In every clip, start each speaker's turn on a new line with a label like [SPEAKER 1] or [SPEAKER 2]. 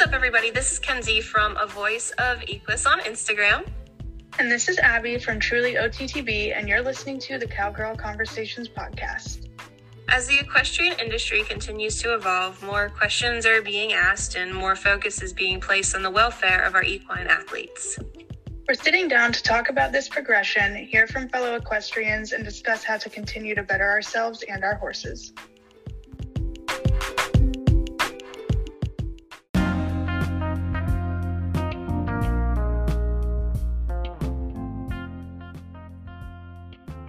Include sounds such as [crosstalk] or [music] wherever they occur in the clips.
[SPEAKER 1] What's up, everybody? This is Kenzie from A Voice of Equus on Instagram.
[SPEAKER 2] And this is Abby from Truly OTTB, and you're listening to the Cowgirl Conversations podcast.
[SPEAKER 1] As the equestrian industry continues to evolve, more questions are being asked and more focus is being placed on the welfare of our equine athletes.
[SPEAKER 2] We're sitting down to talk about this progression, hear from fellow equestrians, and discuss how to continue to better ourselves and our horses.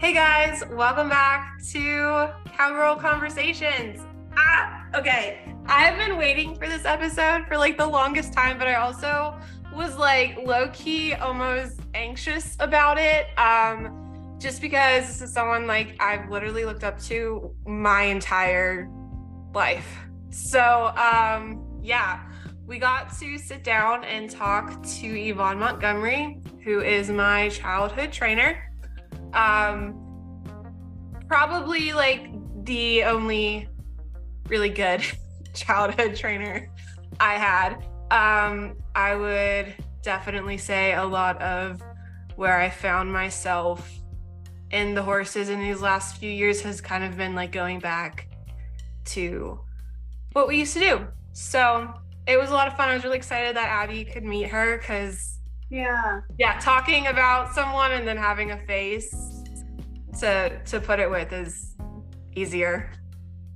[SPEAKER 1] Hey guys, welcome back to Cowgirl Conversations. Ah, okay. I've been waiting for this episode for like the longest time, but I also was like low key almost anxious about it. Um, just because this is someone like I've literally looked up to my entire life. So, um, yeah, we got to sit down and talk to Evon Montgomery, who is my childhood trainer um, probably like the only really good [laughs] childhood trainer I had. Um, I would definitely say a lot of where I found myself in the horses in these last few years has kind of been like going back to what we used to do. So it was a lot of fun. I was really excited that Abby could meet her because
[SPEAKER 3] yeah.
[SPEAKER 1] Yeah, talking about someone and then having a face to to put it with is easier.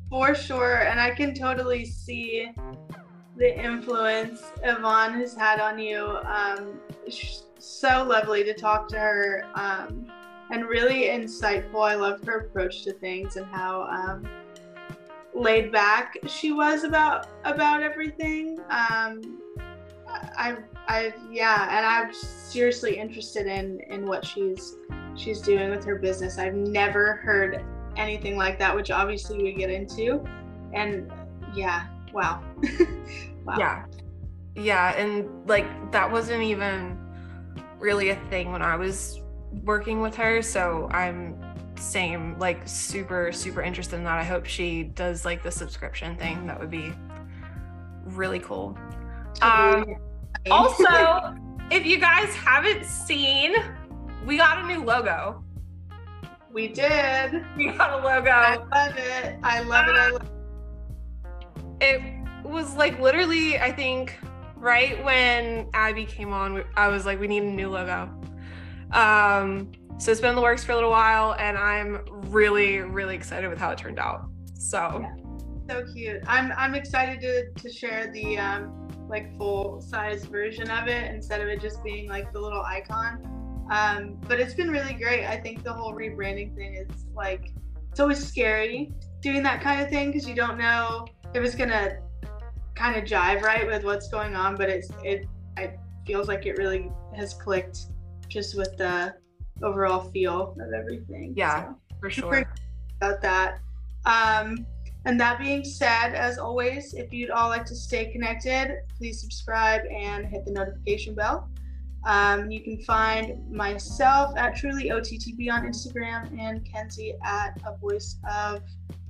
[SPEAKER 3] For sure, and I can totally see the influence Evon has had on you. Um, so lovely to talk to her, um, and really insightful. I love her approach to things and how um, laid back she was about about everything. Um, I I yeah, and I'm seriously interested in in what she's she's doing with her business. I've never heard anything like that, which obviously we get into. And yeah, wow. [laughs]
[SPEAKER 1] wow. Yeah. Yeah, and like that wasn't even really a thing when I was working with her, so I'm same like super super interested in that. I hope she does like the subscription thing. That would be really cool. Um, also, if you guys haven't seen, we got a new logo.
[SPEAKER 3] We did.
[SPEAKER 1] We got a logo.
[SPEAKER 3] I love it. I love it. I love
[SPEAKER 1] it. It was like literally, I think, right when Abby came on, I was like, we need a new logo. Um, so it's been in the works for a little while, and I'm really, really excited with how it turned out. So,
[SPEAKER 3] yeah. so cute. I'm I'm excited to to share the um, like full size version of it instead of it just being like the little icon. Um, but it's been really great. I think the whole rebranding thing is like it's always scary doing that kind of thing because you don't know if it's gonna kind of jive right with what's going on. But it's it it feels like it really has clicked just with the overall feel of everything.
[SPEAKER 1] Yeah, so, for sure.
[SPEAKER 3] About that. Um, and that being said, as always, if you'd all like to stay connected, please subscribe and hit the notification bell. Um, you can find myself at Truly OTTB on Instagram and Kenzie at A Voice of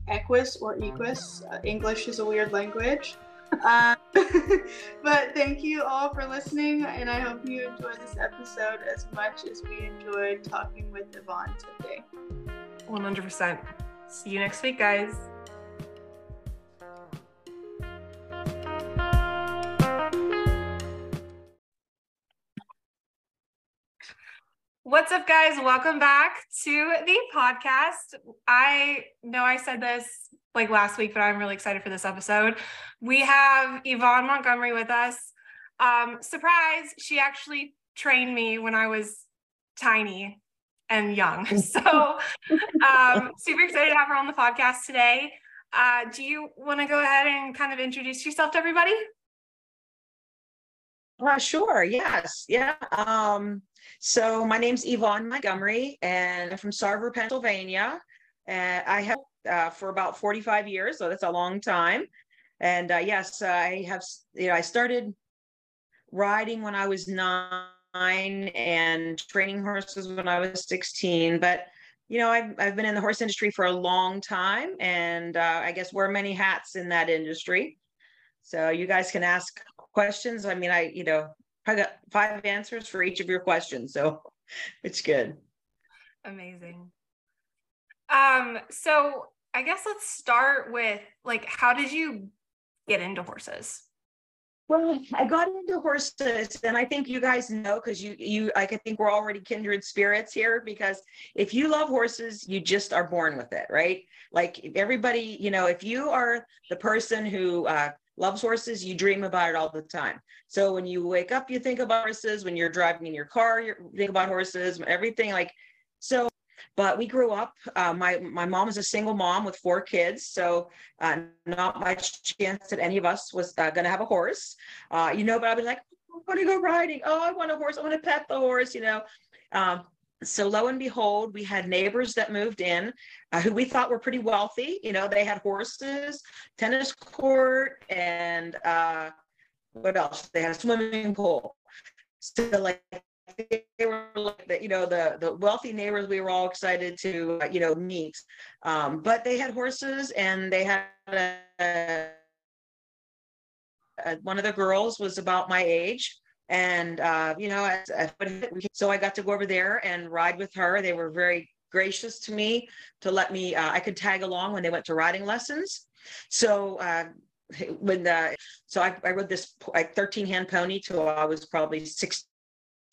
[SPEAKER 3] Equus or Equus. Uh, English is a weird language. Uh, [laughs] but thank you all for listening, and I hope you enjoyed this episode as much as we enjoyed talking with Evon today.
[SPEAKER 1] 100%. See you next week, guys. What's up, guys? Welcome back to the podcast. I know I said this like last week, but I'm really excited for this episode. We have Evon Montgomery with us. Um, surprise, she actually trained me when I was tiny and young. [laughs] So, um, super excited to have her on the podcast today. Uh, do you want to go ahead and kind of introduce yourself to everybody?
[SPEAKER 4] Uh, sure. Yes. Yeah. Um, so my name's Evon Montgomery, and I'm from Sarver, Pennsylvania. And I have uh, for about 45 years, so that's a long time. And uh, yes, I have. You know, I started riding when I was nine and training horses when I was 16. But you know, I've I've been in the horse industry for a long time, and uh, I guess wear many hats in that industry. So you guys can ask questions. I mean, I, you know, I got five answers for each of your questions. So it's good.
[SPEAKER 1] Amazing. Um, so I guess let's start with like how did you get into horses?
[SPEAKER 4] Well, I got into horses, and I think you guys know because you you like, I think we're already kindred spirits here. Because if you love horses, you just are born with it, right? Like everybody, you know, if you are the person who uh, loves horses, you dream about it all the time. So when you wake up, you think about horses. When you're driving in your car, you think about horses. Everything like so but we grew up. Uh, my my mom was a single mom with four kids, so uh, not much chance that any of us was uh, going to have a horse. Uh, you know, but I'd be like, I want to go riding. Oh, I want a horse. I want to pet the horse. You know. Um, so lo and behold, we had neighbors that moved in uh, who we thought were pretty wealthy. You know, they had horses, tennis court, and uh, what else? They had a swimming pool. So like they were like the, you know the the wealthy neighbors we were all excited to uh, you know meet um, but they had horses and they had a, a, one of the girls was about my age and uh, you know so i got to go over there and ride with her they were very gracious to me to let me uh, i could tag along when they went to riding lessons so uh, when the so I, I rode this like 13 hand pony till I was probably 16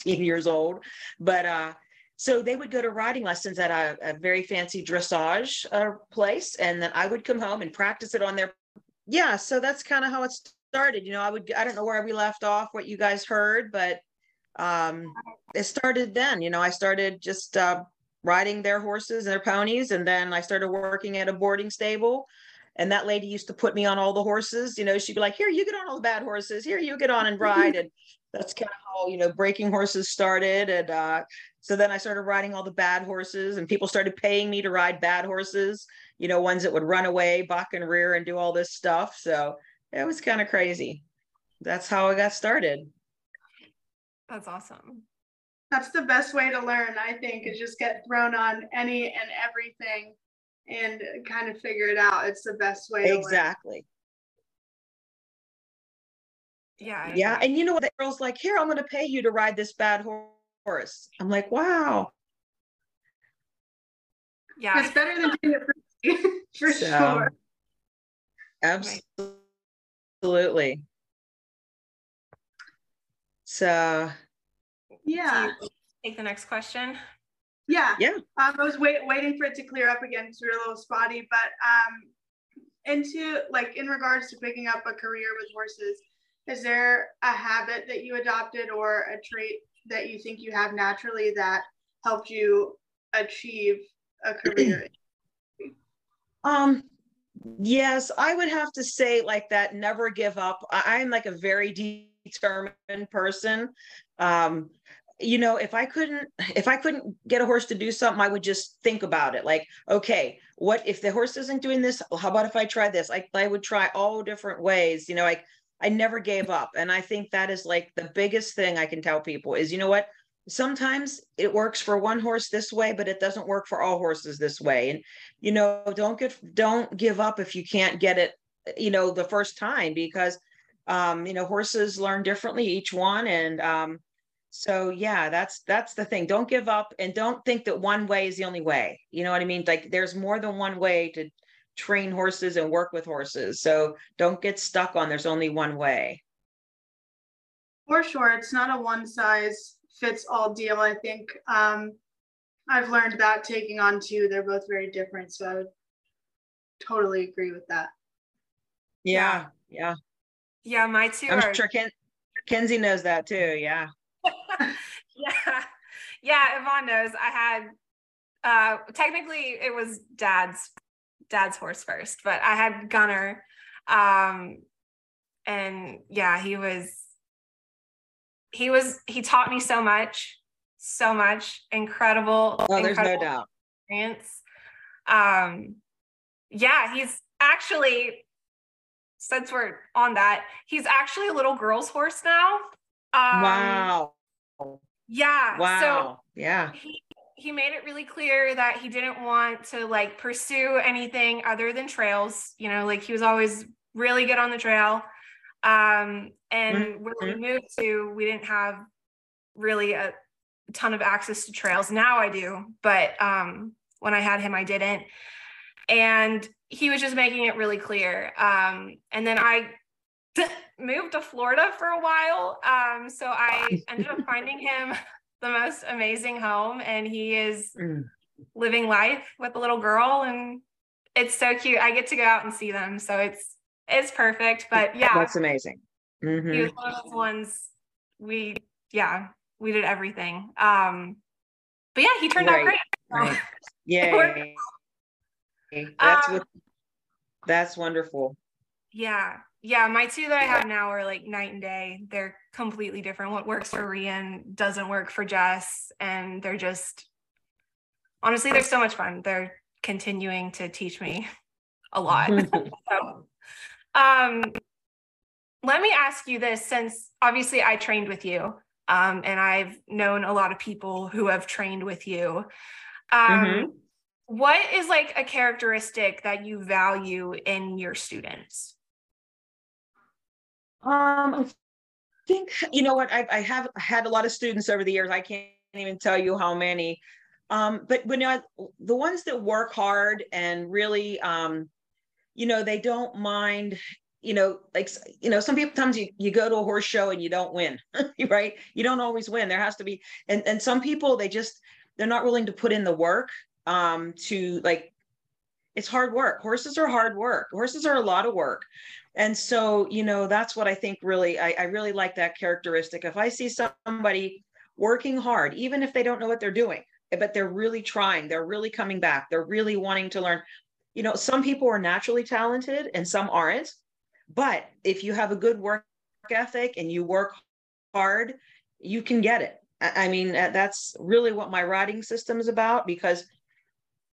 [SPEAKER 4] years old. But uh, so they would go to riding lessons at a, a very fancy dressage uh, place, and then I would come home and practice it on their. Yeah, so that's kind of how it started. You know, I would I don't know where we left off, what you guys heard, but um, it started then. You know, I started just uh, riding their horses and their ponies, and then I started working at a boarding stable. And that lady used to put me on all the horses. You know, she'd be like, "Here, you get on all the bad horses. Here, you get on and [laughs] ride." And that's kind of how you know breaking horses started and uh, so then i started riding all the bad horses and people started paying me to ride bad horses you know ones that would run away buck and rear and do all this stuff so it was kind of crazy that's how i got started
[SPEAKER 1] that's awesome
[SPEAKER 3] that's the best way to learn i think is just get thrown on any and everything and kind of figure it out it's the best way
[SPEAKER 4] exactly
[SPEAKER 1] yeah.
[SPEAKER 4] Yeah. And you know what? The girl's like, here, I'm going to pay you to ride this bad horse. I'm like, wow.
[SPEAKER 3] Yeah. It's better than doing it for, [laughs] for so, sure.
[SPEAKER 4] Absolutely. So,
[SPEAKER 3] yeah.
[SPEAKER 1] take the next question.
[SPEAKER 3] Yeah.
[SPEAKER 4] Yeah.
[SPEAKER 3] Um, I was wait, waiting for it to clear up again because we are a little spotty, but um, into like in regards to picking up a career with horses, is there a habit that you adopted or a trait that you think you have naturally that helped you achieve a career? [clears throat]
[SPEAKER 4] um yes i would have to say like that never give up i'm like a very determined person um you know if i couldn't if i couldn't get a horse to do something i would just think about it like okay what if the horse isn't doing this how about if i try this I, I would try all different ways you know like I never gave up. And I think that is like the biggest thing I can tell people is, you know what? Sometimes it works for one horse this way, but it doesn't work for all horses this way. And, you know, don't get, don't give up if you can't get it, you know, the first time because, um, you know, horses learn differently each one. And, um, so yeah, that's, that's the thing. Don't give up and don't think that one way is the only way. You know what I mean? Like there's more than one way to, train horses and work with horses. So don't get stuck on there's only one way.
[SPEAKER 3] For sure. It's not a one size fits all deal. I think um, I've learned that taking on two, they're both very different. So I would totally agree with that.
[SPEAKER 4] Yeah. Yeah.
[SPEAKER 1] Yeah. My 2
[SPEAKER 4] I'm
[SPEAKER 1] are...
[SPEAKER 4] sure Ken- Kenzie knows that too. Yeah. [laughs]
[SPEAKER 1] yeah. Yeah. Evon knows I had, uh, technically it was dad's dad's horse first, but I had Gunner. Um, and yeah, he was, he was, he taught me so much, so much incredible.
[SPEAKER 4] Oh, there's
[SPEAKER 1] incredible
[SPEAKER 4] no doubt.
[SPEAKER 1] Experience. Um, yeah, he's actually, since we're on that, he's actually a little girl's horse now.
[SPEAKER 4] Um, wow.
[SPEAKER 1] Yeah.
[SPEAKER 4] Wow.
[SPEAKER 1] So
[SPEAKER 4] yeah.
[SPEAKER 1] He, he made it really clear that he didn't want to like pursue anything other than trails. You know, like he was always really good on the trail. Um, and where we
[SPEAKER 4] Mhm.
[SPEAKER 1] moved to, we didn't have really a ton of access to trails. Now I do, but um, when I had him, I didn't. And he was just making it really clear. Um, and then I [laughs] moved to Florida for a while. Um, so I [laughs] ended up finding him the most amazing home, and he is
[SPEAKER 4] Mm.
[SPEAKER 1] living life with a little girl, and it's so cute. I get to go out and see them, so it's it's perfect. But yeah,
[SPEAKER 4] That's amazing.
[SPEAKER 1] He
[SPEAKER 4] Mhm.
[SPEAKER 1] was one of those ones we yeah we did everything. Um, but yeah, he turned out great. So-
[SPEAKER 4] right. [laughs] Yay. That's
[SPEAKER 1] Um,
[SPEAKER 4] what that's wonderful.
[SPEAKER 1] Yeah. Yeah. My two that I have now are like night and day. They're completely different. What works for Rian doesn't work for Jess. And they're just, honestly, they're so much fun. They're continuing to teach me a lot. [laughs] [laughs] so, um, let me ask you this since obviously I trained with you um, and I've known a lot of people who have trained with you. Um,
[SPEAKER 4] Mhm.
[SPEAKER 1] What is like a characteristic that you value in your students?
[SPEAKER 4] Um, I think you know what I've, I have had a lot of students over the years. I can't even tell you how many. Um, but when I, the ones that work hard and really, um, you know, they don't mind. You know, like you know, some people times you, you go to a horse show and you don't win, [laughs] right? You don't always win. There has to be, and and some people they just they're not willing to put in the work um, to like. It's hard work. Horses are hard work. Horses are a lot of work and so you know that's what i think really I, I really like that characteristic if i see somebody working hard even if they don't know what they're doing but they're really trying they're really coming back they're really wanting to learn you know some people are naturally talented and some aren't but if you have a good work ethic and you work hard you can get it. I mean that's really what my riding system is about because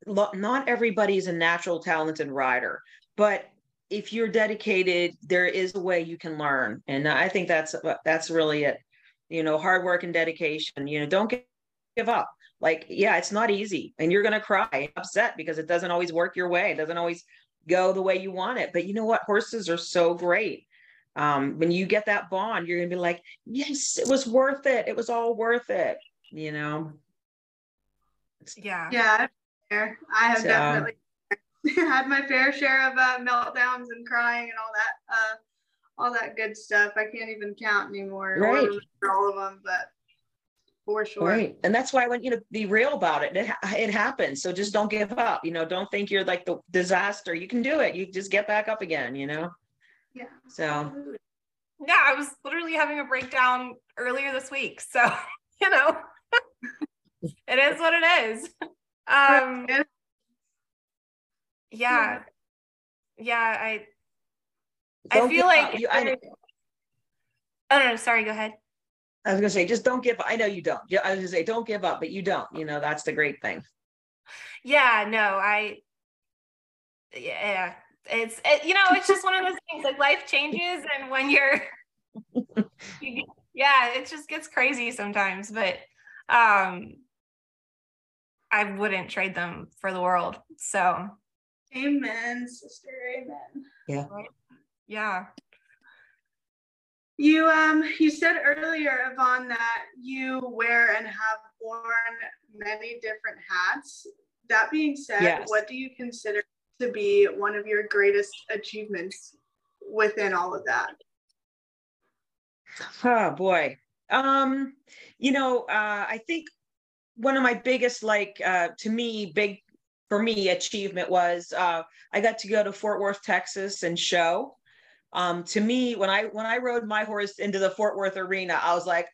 [SPEAKER 4] not everybody's a natural talented rider but if you're dedicated there is a way you can learn. And i think that's that's really it. You know hard work and dedication you know don't give up. Like yeah it's not easy and you're going to cry upset because it doesn't always work your way. It doesn't always go the way you want it but you know what horses are so great um when you get that bond you're going to be like yes it was worth it it was all worth it you know
[SPEAKER 1] Yeah.
[SPEAKER 3] Yeah, I've been there. I have
[SPEAKER 4] So-
[SPEAKER 3] definitely [laughs] had my fair share of uh, meltdowns and crying and all that, uh, all that good stuff. I can't even count anymore
[SPEAKER 4] Right.
[SPEAKER 3] all of them, but for sure.
[SPEAKER 4] Right. And that's why I want you to be real about it. It, ha- it happens. So just don't give up. You know, don't think you're like the disaster. You can do it. You just get back up again, you know?
[SPEAKER 3] Yeah.
[SPEAKER 4] So,
[SPEAKER 1] Yeah. I was literally having a breakdown earlier this week. So, [laughs] you know, [laughs] it is what it is. Um, [laughs]
[SPEAKER 3] Yeah.
[SPEAKER 1] yeah. Yeah. I, I
[SPEAKER 4] don't
[SPEAKER 1] feel like,
[SPEAKER 4] up. You, I, know-
[SPEAKER 1] oh, no, no, sorry. Go ahead.
[SPEAKER 4] I was going to say, just don't give up. I know you don't. Yeah, I was going to say, don't give up, but you don't. You know, that's the great thing.
[SPEAKER 1] Yeah, no, I, yeah, it's, it, you know, it's just one of those things like life changes and when you're, [laughs] you, yeah, it just gets crazy sometimes, but, um, I wouldn't trade them for the world. So
[SPEAKER 3] Amen, sister. Amen.
[SPEAKER 1] Yeah. Yeah.
[SPEAKER 3] You um you said earlier, Evon, that you wear and have worn many different hats. That being said,
[SPEAKER 4] Yes.
[SPEAKER 3] what do you consider to be one of your greatest achievements within all of that?
[SPEAKER 4] Oh boy. Um, you know, uh, I think one of my biggest, like, uh, to me, big for me achievement was uh, I got to go to Fort Worth, Texas, and show. Um, to me, when I when I rode my horse into the Fort Worth arena, I was like,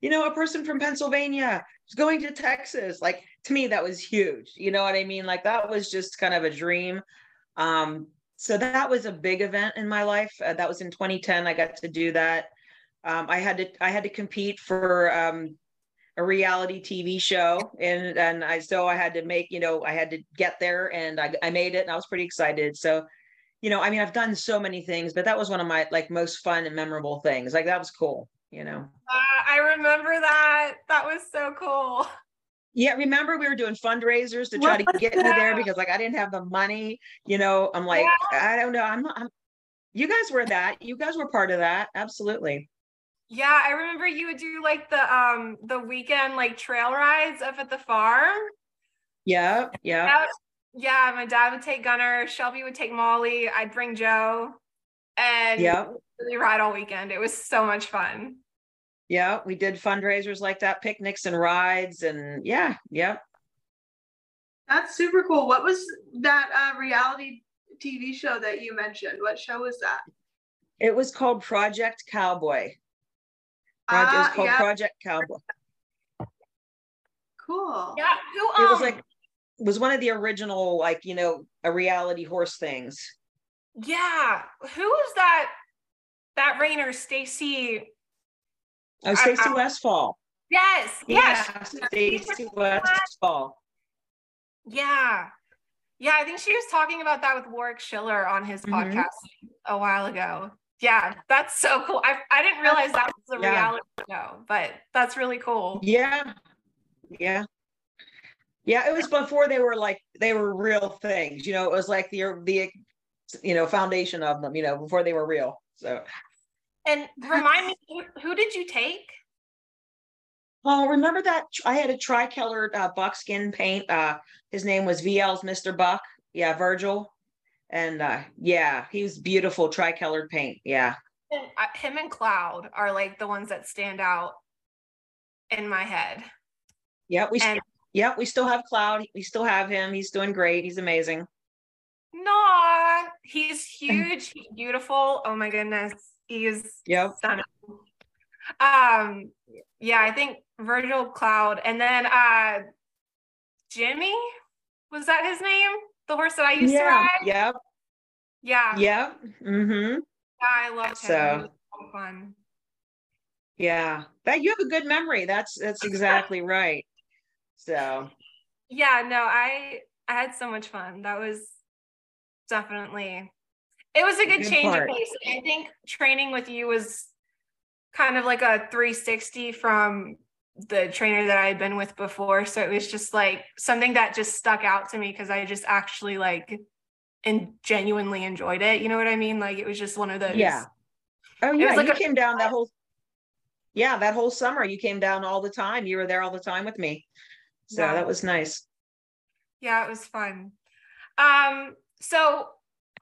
[SPEAKER 4] you know, a person from Pennsylvania is going to Texas. Like to me, that was huge. You know what I mean? Like that was just kind of a dream. Um, so that was a big event in my life. Uh, that was in 2010. I got to do that. Um, I had to I had to compete for um, a reality TV show, and and I so I had to make you know I had to get there, and I, I made it, and I was pretty excited. So, you know, I mean, I've done so many things, but that was one of my like most fun and memorable things. Like that was cool. You know.
[SPEAKER 1] Uh, I remember that. That was so cool.
[SPEAKER 4] Yeah, remember we were doing fundraisers to try
[SPEAKER 3] What
[SPEAKER 4] to get me there because like I didn't have the money, you know. I'm like, I don't know. I'm I'm you guys were that. You guys were part of that. Absolutely.
[SPEAKER 1] Yeah, I remember you would do like the um the weekend like trail rides up at the farm.
[SPEAKER 4] Yeah, yeah.
[SPEAKER 1] That- yeah, my dad would take Gunner, Shelby would take Molly, I'd bring Joe, and
[SPEAKER 4] Yeah.
[SPEAKER 1] we ride all weekend. It was so much fun.
[SPEAKER 4] Yeah, we did fundraisers like that, picnics and rides, and yeah, yeah.
[SPEAKER 3] That's super cool. What was that uh, reality TV show that you mentioned? What show was that?
[SPEAKER 4] It was called Project Cowboy. Proj- it was
[SPEAKER 3] Ah,
[SPEAKER 4] called
[SPEAKER 3] yeah,
[SPEAKER 4] Project Cowboy.
[SPEAKER 3] cool.
[SPEAKER 1] Yeah, who
[SPEAKER 4] It
[SPEAKER 1] um
[SPEAKER 4] was like it was one of the original, like you know, a reality horse things.
[SPEAKER 1] yeah, who was that that Rainer Stacy?
[SPEAKER 4] Oh,
[SPEAKER 1] I-
[SPEAKER 4] Westfall.
[SPEAKER 1] Yes, yes,
[SPEAKER 4] Yeah, Stacy Westfall.
[SPEAKER 1] yeah. Yeah, I think she was talking about that with Warwick Schiller on his
[SPEAKER 4] Mhm.
[SPEAKER 1] podcast a while ago. Yeah, that's so cool. I, I didn't realize that was a
[SPEAKER 4] Yeah.
[SPEAKER 1] reality show, but that's really cool.
[SPEAKER 4] Yeah, yeah, yeah. It was before they were like they were real things. You know, it was like the the you know foundation of them. You know, before they were real. So.
[SPEAKER 1] And remind me, who, did you take?
[SPEAKER 4] Oh, remember that I had a tri-colored uh, buckskin paint. Uh, his name was VL's Mr. Buck. Yeah, Virgil. And uh, yeah, he was beautiful tri-colored paint. Yeah.
[SPEAKER 1] Uh, Him and Cloud are like the ones that stand out in my head.
[SPEAKER 4] Yeah, we
[SPEAKER 1] And-
[SPEAKER 4] yeah, we still have Cloud. We still have him. He's doing great. He's amazing.
[SPEAKER 1] No, he's [laughs] huge. He's beautiful. Oh my goodness, he's
[SPEAKER 4] Yep.
[SPEAKER 1] stunning. Um, yeah, I think Virgil Cloud, and then uh, Jimmy was that his name? The horse that I used to ride.
[SPEAKER 4] Yep.
[SPEAKER 1] Yeah,
[SPEAKER 4] Yep. Mm-hmm.
[SPEAKER 1] yeah, I loved him.
[SPEAKER 4] So
[SPEAKER 1] fun.
[SPEAKER 4] Yeah. That you have a good memory. That's that's [laughs] exactly right. So
[SPEAKER 1] Yeah, no, I I had so much fun. That was definitely it was a good,
[SPEAKER 4] Good
[SPEAKER 1] change
[SPEAKER 4] part.
[SPEAKER 1] of pace. I think training with you was kind of like a 360 from the trainer that I had been with before. So it was just like something that just stuck out to me because I just actually like and genuinely enjoyed it. You know what I mean? Like it was just one of those.
[SPEAKER 4] Yeah. Oh yeah,
[SPEAKER 1] like
[SPEAKER 4] you
[SPEAKER 1] a-
[SPEAKER 4] came down that [laughs] whole yeah, that whole summer you came down all the time. You were there all the time with me. So
[SPEAKER 1] Yeah.
[SPEAKER 4] that was nice.
[SPEAKER 1] Yeah, it was fun. Um, so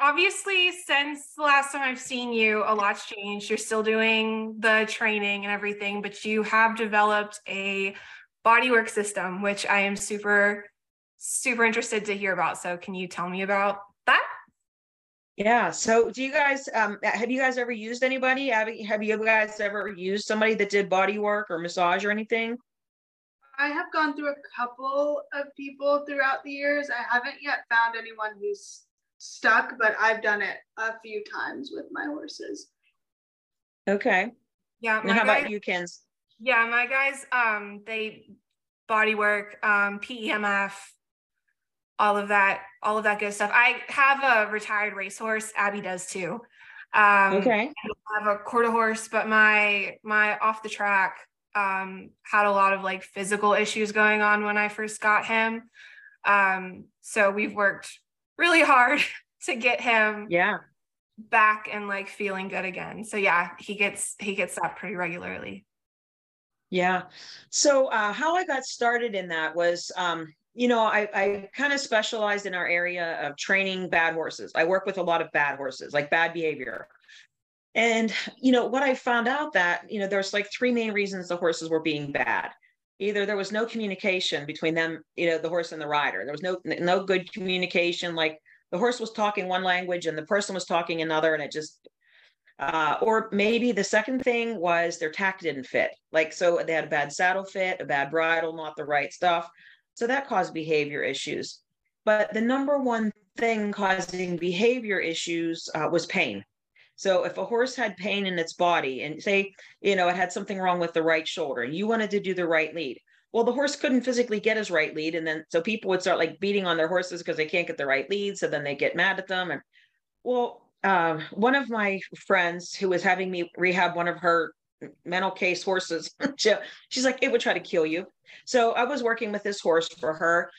[SPEAKER 1] obviously since the last time I've seen you, a lot's changed. You're still doing the training and everything, but you have developed a bodywork system, which I am super, super interested to hear about. So can you tell me about that?
[SPEAKER 4] Yeah. So do you guys um have you guys ever used anybody? Have, you- have you guys ever used somebody that did body work or massage or anything?
[SPEAKER 3] I have gone through a couple of people throughout the years. I haven't yet found anyone who's stuck, but I've done it a few times with my horses.
[SPEAKER 4] Okay.
[SPEAKER 1] Yeah,
[SPEAKER 4] And how
[SPEAKER 1] guys,
[SPEAKER 4] about you, Kens?
[SPEAKER 1] yeah, my guys, um, they body work, um, PEMF, all of that, all of that good stuff. I have a retired racehorse. Abby does too. Um,
[SPEAKER 4] Okay.
[SPEAKER 1] I have a quarter horse, but my my off the track um had a lot of like physical issues going on when I first got him. Um so we've worked really hard [laughs] to get him
[SPEAKER 4] Yeah.
[SPEAKER 1] back and like feeling good again. So yeah, he gets he gets that pretty regularly.
[SPEAKER 4] Yeah. So uh, how I got started in that was, um, you know, I, I kind of specialized in our area of training bad horses. I work with a lot of bad horses, like bad behavior. And, you know, what I found out that, you know, there's like three main reasons the horses were being bad. Either there was no communication between them, you know, the horse and the rider. There was no no good communication. Like the horse was talking one language and the person was talking another, and it just uh, or maybe the second thing was their tack didn't fit. Like, so they had a bad saddle fit, a bad bridle, not the right stuff. So that caused behavior issues. But the number one thing causing behavior issues uh, was pain. So if a horse had pain in its body and say, you know, it had something wrong with the right shoulder and you wanted to do the right lead, well, the horse couldn't physically get his right lead. And then so people would start like beating on their horses because they can't get the right lead. So then they get mad at them. And well, um, one of my friends who was having me rehab one of her mental case horses, [laughs] she- she's like, it would try to kill you. So I was working with this horse for her.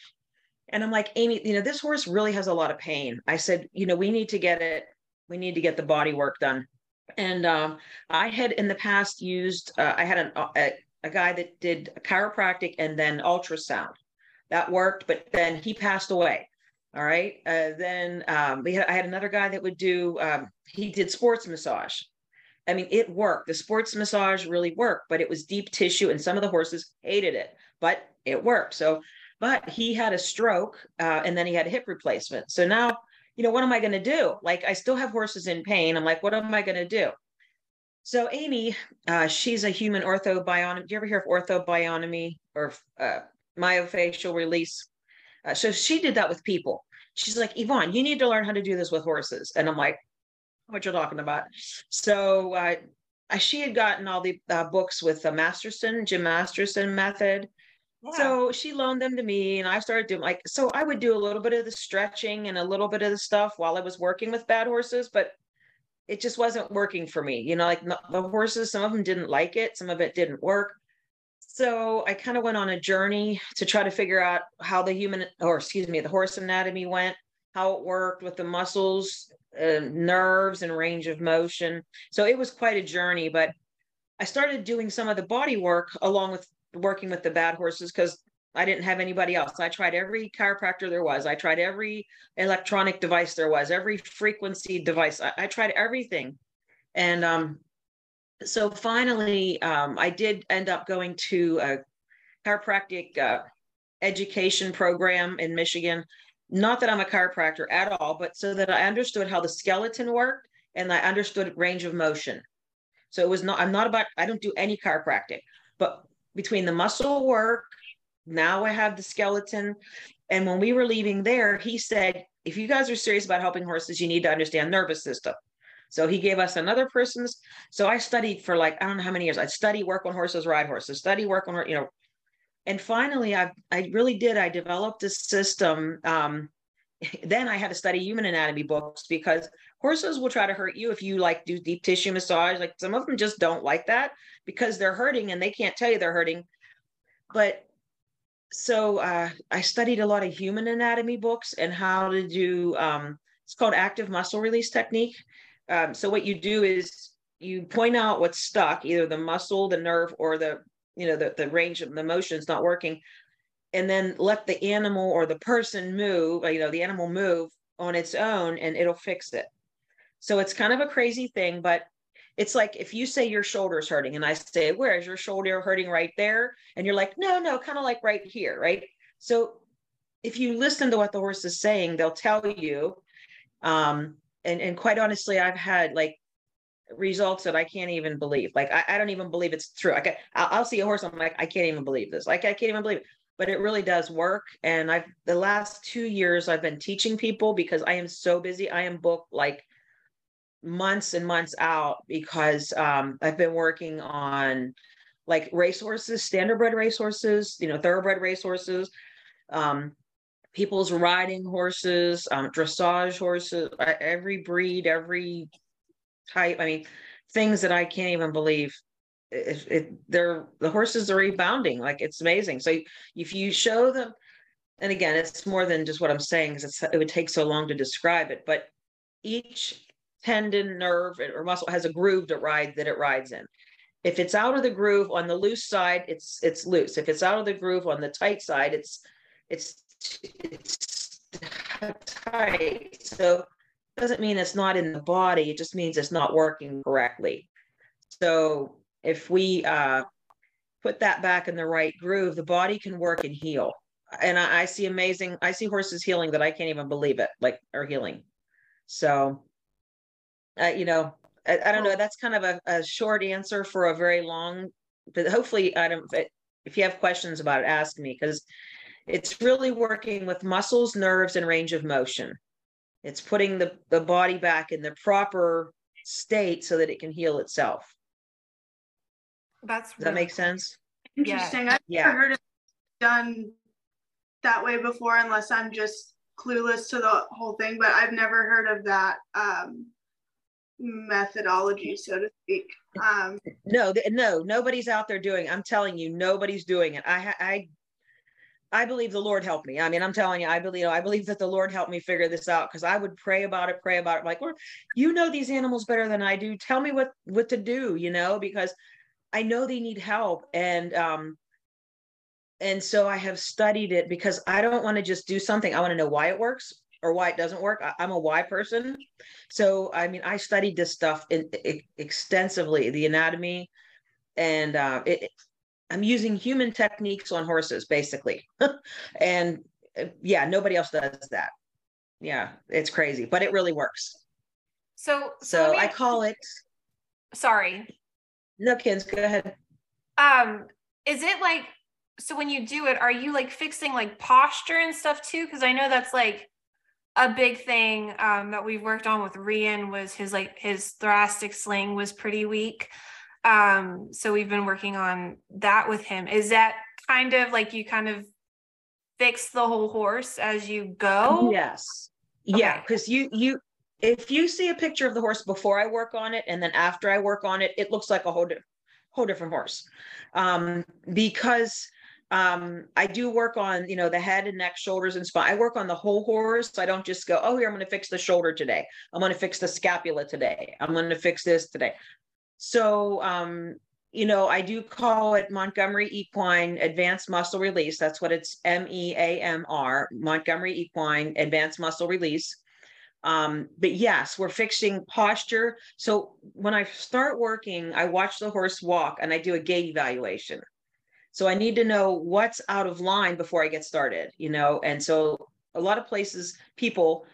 [SPEAKER 4] And I'm like, Amy, you know, this horse really has a lot of pain. I said, you know, we need to get it we need to get the body work done. And um, I had in the past used, uh, I had an, a, a guy that did chiropractic and then ultrasound. That worked, but then he passed away. All right. Uh, then um, we had, I had another guy that would do, um, he did sports massage. I mean, it worked. The sports massage really worked, but it was deep tissue, and some of the horses hated it, but it worked. So, but he had a stroke, uh, and then he had a hip replacement. So now, you know, what am I going to do? Like, I still have horses in pain. I'm like, what am I going to do? So Amy, uh, she's a human Ortho-Bionomy. Do you ever hear of Ortho-Bionomy or uh, release? Uh, so she did that with people. She's like, Evon, you need to learn how to do this with horses. And I'm like, what you're talking about. So uh, she had gotten all the uh, books with the Masterson, Jim Masterson method. So she loaned them to me and I started doing like, so I would do a little bit of the stretching and a little bit of the stuff while I was working with bad horses, but it just wasn't working for me. You know, like the horses, some of them didn't like it, some of it didn't work. So I kind of went on a journey to try to figure out how the human, or excuse me, the horse anatomy went, how it worked with the muscles, uh, nerves, and range of motion. So it was quite a journey, but I started doing some of the body work along with working with the bad horses because I didn't have anybody else. I tried every chiropractor there was. I tried every electronic device there was, every frequency device. I, I tried everything. And um, so finally, um, I did end up going to a chiropractic uh, education program in Michigan. Not that I'm a chiropractor at all, but so that I understood how the skeleton worked and I understood range of motion. So it was not, I'm not about, I don't do any chiropractic, but between the muscle work, now I have the skeleton. And when we were leaving there, he said, if you guys are serious about helping horses, you need to understand nervous system. So he gave us another person's. So I studied for like, I don't know how many years. I'd study, work on horses, ride horses, study, work on, you know. And finally, I I really did. I developed a system. Um, [laughs] then I had to study human anatomy books because horses will try to hurt you if you like do deep tissue massage. Like some of them just don't like that because they're hurting and they can't tell you they're hurting. But so uh, I studied a lot of human anatomy books and how to do. Um, it's called active muscle release technique. Um, so what you do is you point out what's stuck, either the muscle, the nerve, or the you know the, the range of the motion is not working, and then let the animal or the person move, you know, the animal move on its own, and it'll fix it. So it's kind of a crazy thing, but it's like if you say your shoulder's hurting, and I say, "Where is your shoulder hurting?" Right there, and you're like, "No, no, kind of like right here, right?" So if you listen to what the horse is saying, they'll tell you. Um, and and quite honestly, I've had like results that I can't even believe. Like I, I don't even believe it's true. I, I'll see a horse, I'm like, I can't even believe this. Like I can't even believe it. But it really does work. And I've the last two years I've been teaching people because I am so busy. I am booked like months and months out because um, I've been working on like racehorses, standardbred racehorses, you know, thoroughbred racehorses, um, people's riding horses, um, dressage horses, every breed, every type. I mean, things that I can't even believe. It, it, they're the horses are rebounding like it's amazing. So if you show them, and again, it's more than just what I'm saying because it would take so long to describe it. But each tendon, nerve, or muscle has a groove to ride that it rides in. If it's out of the groove on the loose side, it's it's loose. If it's out of the groove on the tight side, it's it's it's tight. So it doesn't mean it's not in the body. It just means it's not working correctly. So if we uh, put that back in the right groove, the body can work and heal. And I, I see amazing. I see horses healing that I can't even believe it, like are healing. So, uh, you know, I, I, don't know. That's kind of a, a short answer for a very long. But hopefully, I don't. If you have questions about it, ask me because it's really working with muscles, nerves, and range of motion. It's putting the, the body back in the proper state so that it can heal itself.
[SPEAKER 1] That's
[SPEAKER 4] Does really that make sense?
[SPEAKER 3] Interesting. Yeah. I've yeah. never heard it done that way before unless I'm just clueless to the whole thing, but I've never heard of that um, methodology, so to speak. Um,
[SPEAKER 4] no, no, nobody's out there doing. I'm telling you, nobody's doing it. I, I I believe the Lord helped me. I mean, I'm telling you, I believe, I believe that the Lord helped me figure this out because I would pray about it, pray about it, like, Lord, you know these animals better than I do. Tell me what what to do, you know, because I know they need help. And um, and so I have studied it because I don't want to just do something. I want to know why it works or why it doesn't work. I, am a why person. So I mean, I studied this stuff in, in extensively, the anatomy, and uh, it, I'm using human techniques on horses, basically. [laughs] and uh, yeah, nobody else does that. Yeah, it's crazy, but it really works.
[SPEAKER 1] So,
[SPEAKER 4] so, so I call it.
[SPEAKER 1] Sorry.
[SPEAKER 4] No, kids, go ahead.
[SPEAKER 1] Um, is it like so when you do it, are you like fixing like posture and stuff too? Because I know that's like a big thing um, that we've worked on with Rian was his like his thoracic sling was pretty weak. Um, so we've been working on that with him. Is that kind of like you kind of fix the whole horse as you go?
[SPEAKER 4] Yes. Okay. Yeah, because you you if you see a picture of the horse before I work on it and then after I work on it, it looks like a whole di- whole different horse. Um, because um, I do work on, you know, the head and neck, shoulders, and spine. I work on the whole horse. I don't just go, oh, here, I'm going to fix the shoulder today. I'm going to fix the scapula today. I'm going to fix this today. So, um, you know, I do call it Montgomery Equine Advanced Muscle Release. That's what it's M E A M R, Montgomery Equine Advanced Muscle Release. Um, but yes, we're fixing posture. So when I start working, I watch the horse walk and I do a gait evaluation. So I need to know what's out of line before I get started, you know? And so a lot of places, people,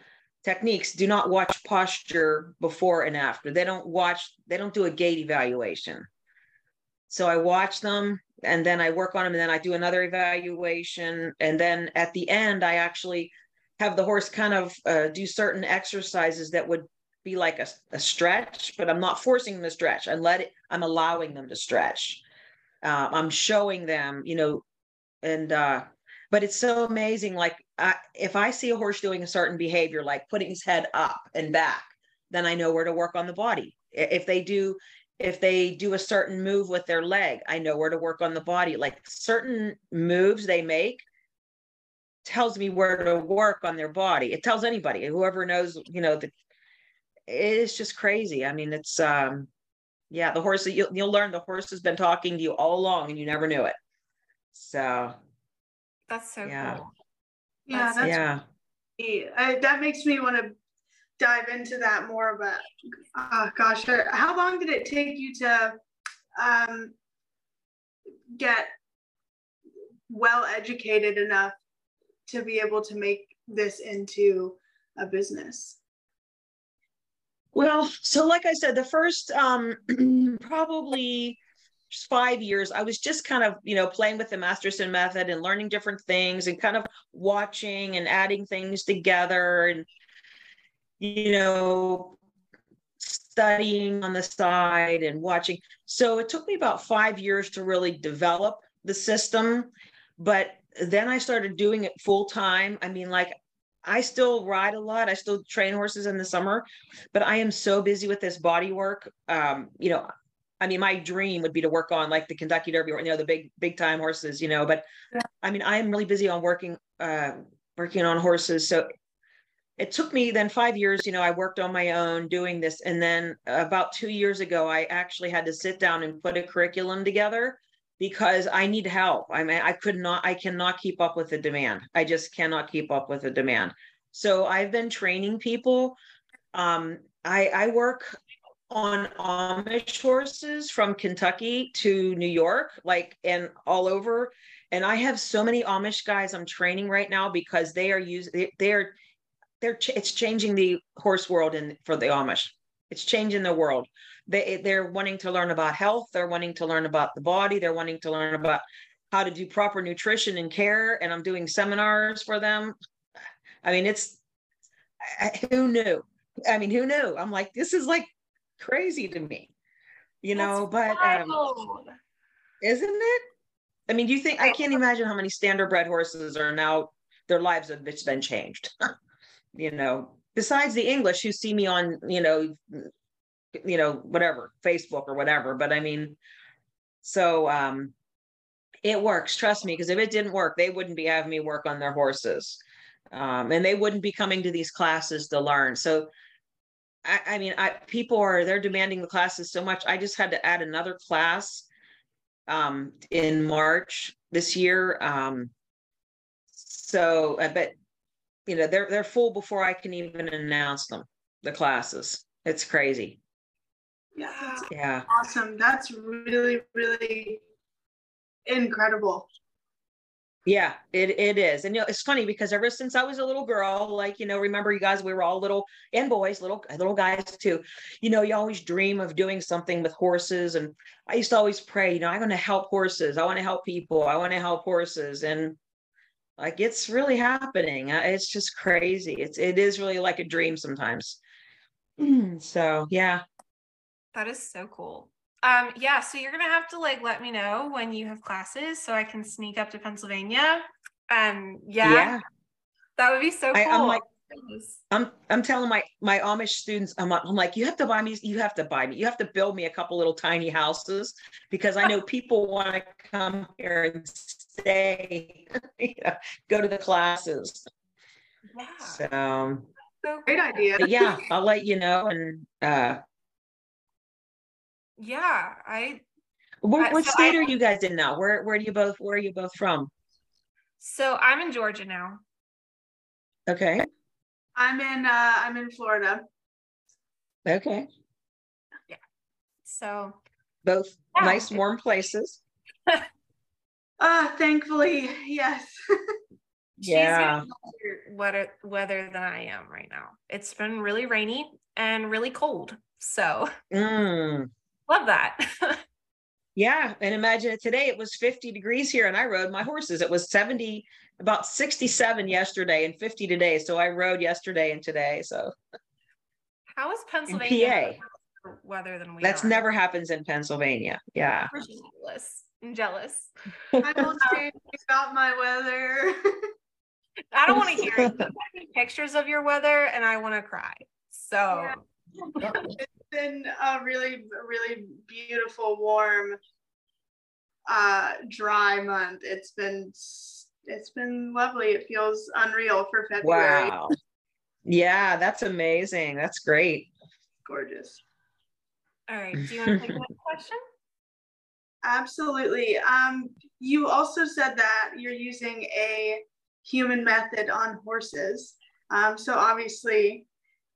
[SPEAKER 4] techniques do not watch posture before and after. They don't watch, they don't do a gait evaluation. So I watch them and then I work on them and then I do another evaluation. And then at the end, I actually have the horse kind of uh, do certain exercises that would be like a, a stretch, but I'm not forcing them to stretch. I let it, I'm allowing them to stretch uh, i'm showing them you know and uh but it's so amazing like I, if i see a horse doing a certain behavior like putting his head up and back then i know where to work on the body. If they do if they do a certain move with their leg i know where to work on the body. Like certain moves they make tells me where to work on their body. It tells anybody whoever knows you know that it's just crazy. I mean it's um yeah, the horse you'll, you'll learn the horse has been talking to you all along and you never knew it. So
[SPEAKER 1] that's so
[SPEAKER 3] yeah.
[SPEAKER 1] cool.
[SPEAKER 3] Yeah, that's yeah. I, that makes me want to dive into that more. But uh, gosh, how long did it take you to um, get well educated enough to be able to make this into a business?
[SPEAKER 4] Well, so like I said, the first um, [clears throat] probably five years, I was just kind of, you know, playing with the Masterson method and learning different things and kind of watching and adding things together and, you know, studying on the side and watching. So it took me about five years to really develop the system. But then I started doing it full time. I mean, like I still ride a lot. I still train horses in the summer, but I am so busy with this body work. Um, you know, I mean, my dream would be to work on like the Kentucky Derby, or you know, the big big time horses. You know, but. I mean, I am really busy on working uh, working on horses. So it took me then five years. You know, I worked on my own doing this, and then about two years ago, I actually had to sit down and put a curriculum together because I need help. I mean, I could not, I cannot keep up with the demand. I just cannot keep up with the demand. So I've been training people. Um, I, I work on Amish horses from Kentucky to New York, like, and all over. And I have so many Amish guys I'm training right now because they are using, they're, they're, it's changing the horse world and for the Amish. It's changing the world they they're wanting to learn about health they're wanting to learn about the body they're wanting to learn about how to do proper nutrition and care and i'm doing seminars for them. I mean it's who knew? I mean who knew? I'm like this is like crazy to me you know That's but um, isn't it? I mean do you think i can't imagine how many standardbred horses are now their lives have been changed [laughs] you know? Besides the english who see me on you know you know, whatever, Facebook or whatever. But I mean, so um it works. Trust me, because if it didn't work, they wouldn't be having me work on their horses. Um, and they wouldn't be coming to these classes to learn. So I, I mean, I people are they're demanding the classes so much. I just had to add another class um in March this year. Um so I bet you know they're they're full before I can even announce them, the classes. It's crazy.
[SPEAKER 3] Yeah,
[SPEAKER 4] Yeah.
[SPEAKER 3] awesome. That's really, really incredible.
[SPEAKER 4] Yeah, it it is. And you know, it's funny because ever since I was a little girl, like, you know, remember you guys, we were all little and boys, little little guys too. You know, you always dream of doing something with horses. And I used to always pray, you know, I'm gonna help horses. I want to help people. I want to help horses. And like it's really happening. It's just crazy. It's it is really like a dream sometimes. [clears throat] So yeah.
[SPEAKER 1] That is so cool. Um, yeah, so you're gonna have to like let me know when you have classes so I can sneak up to Pennsylvania. Um, yeah,
[SPEAKER 4] Yeah.
[SPEAKER 1] that would be so cool.
[SPEAKER 4] I- I'm like- I'm I'm telling my my Amish students, I'm, I'm like, you have to buy me, you have to buy me, you have to build me a couple little tiny houses because I know [laughs] people want to come here and stay, [laughs] you know, go to the classes.
[SPEAKER 1] yeah,
[SPEAKER 4] So
[SPEAKER 1] so
[SPEAKER 3] Great idea.
[SPEAKER 4] yeah, I'll let you know. And uh
[SPEAKER 1] Yeah, I
[SPEAKER 4] what, what
[SPEAKER 1] so
[SPEAKER 4] state
[SPEAKER 1] I-
[SPEAKER 4] are you guys in now? Where where do you both where are you both from?
[SPEAKER 1] so I'm in Georgia now.
[SPEAKER 4] Okay.
[SPEAKER 3] I'm in uh I'm in Florida.
[SPEAKER 4] Okay. Yeah.
[SPEAKER 1] So
[SPEAKER 4] Both
[SPEAKER 1] Yeah.
[SPEAKER 4] nice warm places. [laughs]
[SPEAKER 3] Uh thankfully, yes. [laughs]
[SPEAKER 1] she's
[SPEAKER 4] Yeah.
[SPEAKER 1] getting weather weather than I am right now. It's been really rainy and really cold. So
[SPEAKER 4] Mm.
[SPEAKER 1] Love that. [laughs]
[SPEAKER 4] Yeah, and imagine it today. It was 50 degrees here, and I rode my horses. It was 70, about 67 yesterday, and 50 today. So I rode yesterday and today. So
[SPEAKER 1] How is Pennsylvania
[SPEAKER 4] PA,
[SPEAKER 1] weather than we
[SPEAKER 4] that's
[SPEAKER 1] are?
[SPEAKER 4] never happens in Pennsylvania. Yeah.
[SPEAKER 1] We're jealous. I'm jealous. [laughs]
[SPEAKER 3] I will change about my weather. [laughs]
[SPEAKER 1] I don't want to hear it. You send me pictures of your weather and I want to cry. So
[SPEAKER 3] Yeah. It's been a really, really beautiful, warm, uh, dry month. It's been it's been lovely. It feels unreal for February.
[SPEAKER 4] Wow. Yeah, that's amazing. That's great.
[SPEAKER 3] Gorgeous.
[SPEAKER 1] all right. Do you want to take the next [laughs] question?
[SPEAKER 3] Absolutely. Um, you also said that you're using a human method on horses. Um, so obviously,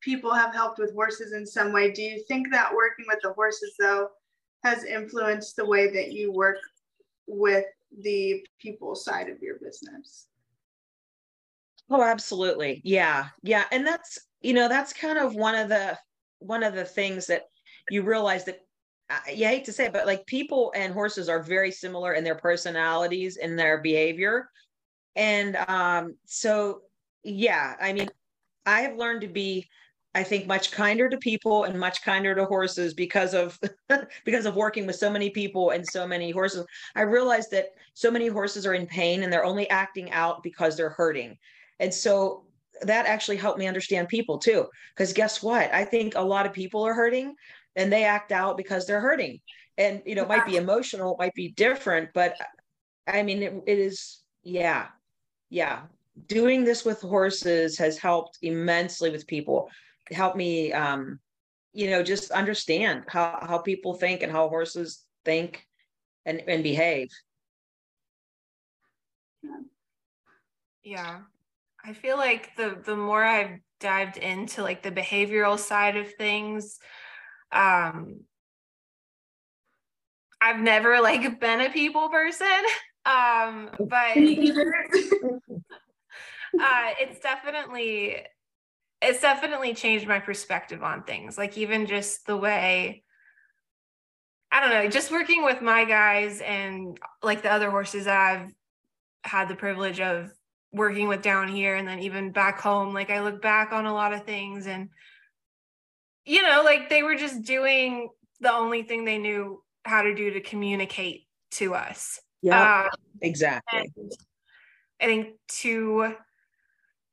[SPEAKER 3] people have helped with horses in some way. Do you think that working with the horses, though, has influenced the way that you work with the people side of your business?
[SPEAKER 4] Oh, absolutely. Yeah. Yeah. And that's, you know, that's kind of one of the one of the things that you realize that you hate to say it, but like people and horses are very similar in their personalities and their behavior. And um, so yeah, I mean, I have learned to be, I think, much kinder to people and much kinder to horses because of [laughs] because of working with so many people and so many horses. I realized that so many horses are in pain and they're only acting out because they're hurting. And so that actually helped me understand people too. Because guess what? I think a lot of people are hurting and they act out because they're hurting. And, you know, it might be emotional, it might be different, but I mean, it, it is, yeah, yeah. Doing this with horses has helped immensely with people. Help me, um, you know, just understand how, how people think and how horses think and, and behave.
[SPEAKER 1] Yeah. I feel like the the more I've dived into like the behavioral side of things, um I've never like [laughs] been a people person. Um, but [laughs] [laughs] uh, it's definitely it's definitely changed my perspective on things. Like even just the way I don't know, just working with my guys and like the other horses I've had the privilege of working with down here and then even back home like i look back on a lot of things and you know like they were just doing the only thing they knew how to do to communicate to us
[SPEAKER 4] Yeah,
[SPEAKER 1] Uh,
[SPEAKER 4] exactly.
[SPEAKER 1] i think too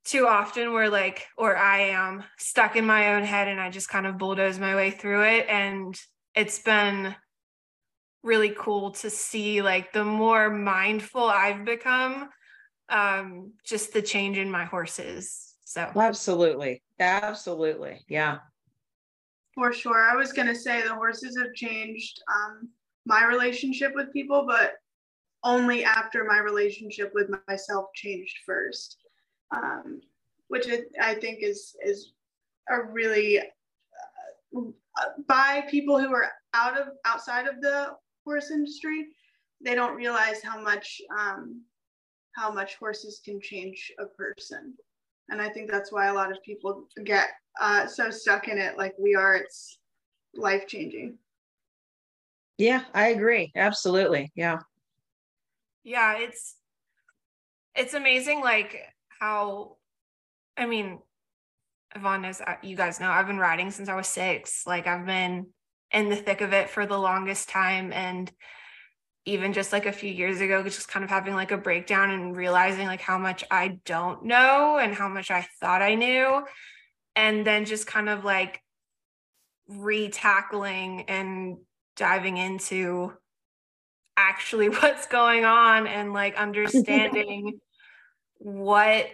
[SPEAKER 1] too often we're like or i am stuck in my own head and i just kind of bulldoze my way through it and it's been really cool to see like the more mindful I've become, um, just the change in my horses. So
[SPEAKER 4] Absolutely. Absolutely. Yeah.
[SPEAKER 3] For sure. I was going to say the horses have changed um, my relationship with people, but only after my relationship with myself changed first, um, which it, I think is is a really uh, by people who are out of outside of the horse industry, they don't realize how much um, how much horses can change a person, and I think that's why a lot of people get uh, so stuck in it, like we are. It's life changing.
[SPEAKER 4] Yeah, I agree. Absolutely. Yeah.
[SPEAKER 1] Yeah, it's it's amazing like how I mean, Evon knows uh, you guys know I've been riding since I was six. Like I've been in the thick of it for the longest time. And even just like a few years ago, just kind of having like a breakdown and realizing like how much I don't know and how much I thought I knew. And then just kind of like retackling and diving into actually [laughs] what's going on and like [laughs] understanding what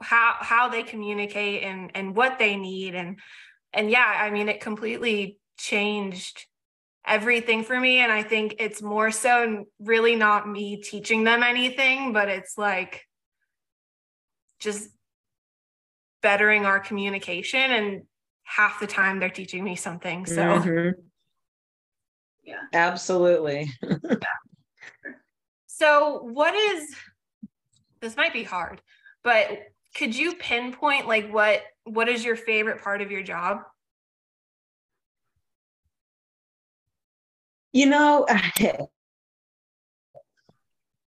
[SPEAKER 1] how how they communicate and and what they need and and yeah i mean it completely changed everything for me and i think it's more so really not me teaching them anything but it's like just bettering our communication and half the time they're teaching me something so
[SPEAKER 4] Mhm.
[SPEAKER 3] Yeah.
[SPEAKER 4] Absolutely. [laughs]
[SPEAKER 1] so what is this might be hard but could you pinpoint like what what is your favorite part of your job
[SPEAKER 4] You know, [laughs]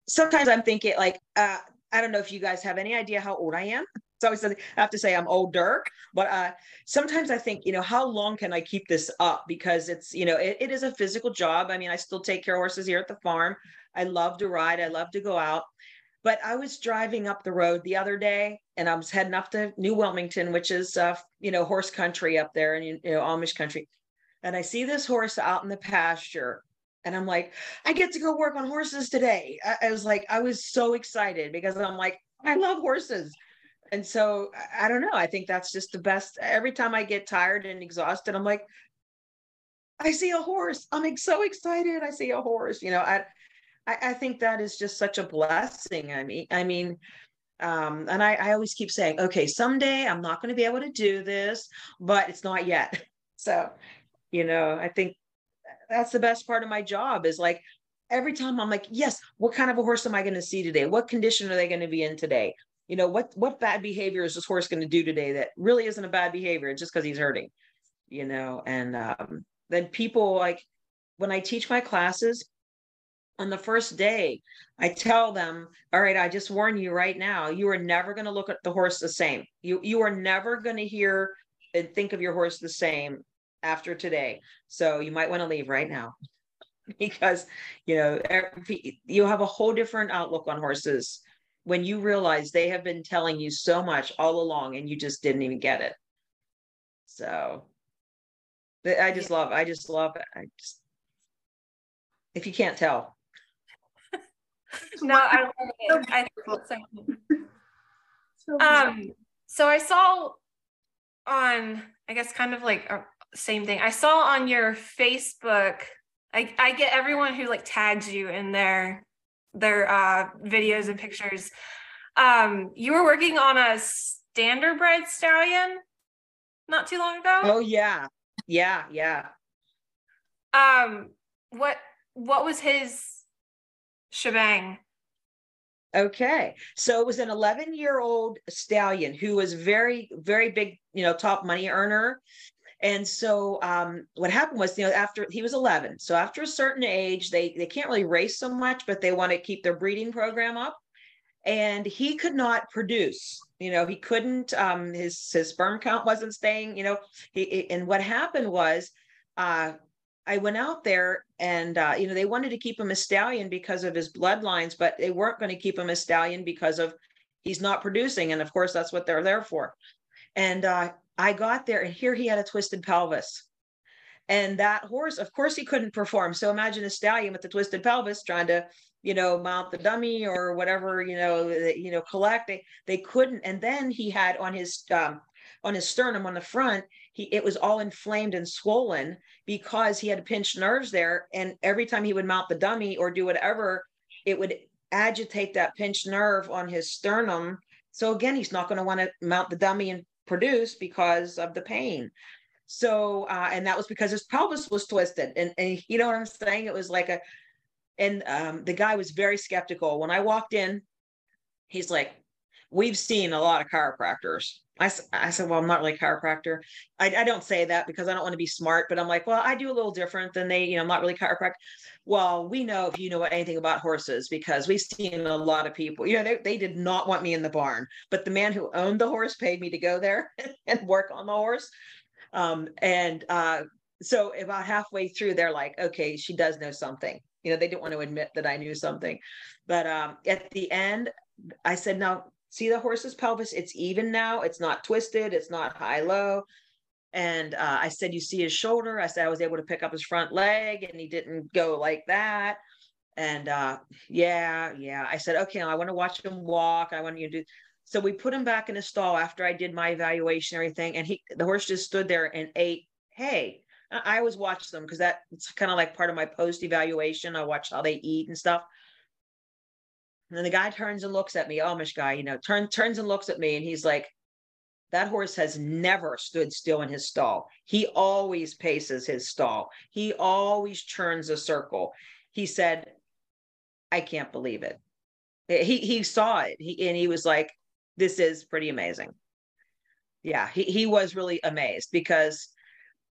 [SPEAKER 4] sometimes I'm thinking like, uh, I don't know if you guys have any idea how old I am. So always I have to say I'm older, but uh, sometimes I think, you know, how long can I keep this up? Because it's, you know, it, it is a physical job. I mean, I still take care of horses here at the farm. I love to ride. I love to go out. But I was driving up the road the other day and I was heading up to New Wilmington, which is, uh, you know, horse country up there and, you know, Amish country. And I see this horse out in the pasture and I'm like, I get to go work on horses today. I, I was like, I was so excited because I'm like, I love horses. And so I, don't know. I think that's just the best. Every time I get tired and exhausted, I'm like, I see a horse. I'm so excited. I see a horse. You know, I, I, I think that is just such a blessing. I mean, I mean, um, and I, I always keep saying, okay, someday I'm not going to be able to do this, but it's not yet. [laughs] So, you know, I think that's the best part of my job is like every time I'm like, yes, what kind of a horse am I going to see today? What condition are they going to be in today? You know, what what bad behavior is this horse going to do today that really isn't a bad behavior, just because he's hurting, you know, and um, then people like when I teach my classes on the first day, I tell them, all right, I just warn you right now, you are never going to look at the horse the same. You you are never going to hear and think of your horse the same after today. So you might want to leave right now [laughs] because you know every- you have a whole different outlook on horses when you realize they have been telling you so much all along and you just didn't even get it. So I just love I just love it. I just if you can't tell. [laughs]
[SPEAKER 1] no i love it I think it's so [laughs]
[SPEAKER 3] So
[SPEAKER 1] Um, so I saw on, I guess, kind of like a same thing. I saw on your Facebook. I I get everyone who like tags you in their their uh, videos and pictures. Um, you were working on a standardbred stallion not too long ago.
[SPEAKER 4] Oh yeah. Yeah, yeah.
[SPEAKER 1] Um, what what was his shebang?
[SPEAKER 4] Okay. So it was an 11 year old stallion who was very, very big, you know, top money earner. And so um, what happened was, you know, after he was 11, so after a certain age, they they can't really race so much, but they want to keep their breeding program up. And he could not produce, you know, he couldn't. Um, his his sperm count wasn't staying, you know. He, and what happened was, uh, I went out there and uh, you know they wanted to keep him a stallion because of his bloodlines, but they weren't going to keep him a stallion because of he's not producing, and of course that's what they're there for. And uh, I got there, and here he had a twisted pelvis, And that horse, of course, he couldn't perform. So imagine a stallion with a twisted pelvis trying to, you know, mount the dummy or whatever, you know, you know, collect. They they couldn't. And then he had on his um, on his sternum on the front, he it was all inflamed and swollen because he had pinched nerves there. And every time he would mount the dummy or do whatever, it would agitate that pinched nerve on his sternum. So again, he's not going to want to mount the dummy and produce because of the pain. So, uh, and that was because his pelvis was twisted. And, and you know what I'm saying? It was like a, and um, the guy was very skeptical. When I walked in, he's like, We've seen a lot of chiropractors. I, I said, Well, I'm not really chiropractor. I, I don't say that because I don't want to be smart, but I'm like, Well, I do a little different than they, you know, I'm not really chiropractor. Well, we know if you know anything about horses because we've seen a lot of people, you know, they, they did not want me in the barn, but the man who owned the horse paid me to go there [laughs] and work on the horse. Um, and uh, so about halfway through, they're like, okay, she does know something. You know, they didn't want to admit that I knew something. But um, at the end, I said, now see the horse's pelvis, it's even now, it's not twisted, it's not high low. And uh, I said, you see his shoulder. I said I was able to pick up his front leg and he didn't go like that. And uh, yeah, yeah. I said, okay, I want to watch him walk. I want you to do so we put him back in his stall after I did my evaluation and everything, and he the horse just stood there and ate hay. I always watch them because that's kind of like part of my post evaluation. I watch how they eat and stuff. And then the guy turns and looks at me, Amish guy, you know, turn, turns and looks at me, and he's like, that horse has never stood still in his stall. He always paces his stall. He always churns a circle. He said, I can't believe it. He he saw it. He and he was like, this is pretty amazing. Yeah, he, he was really amazed because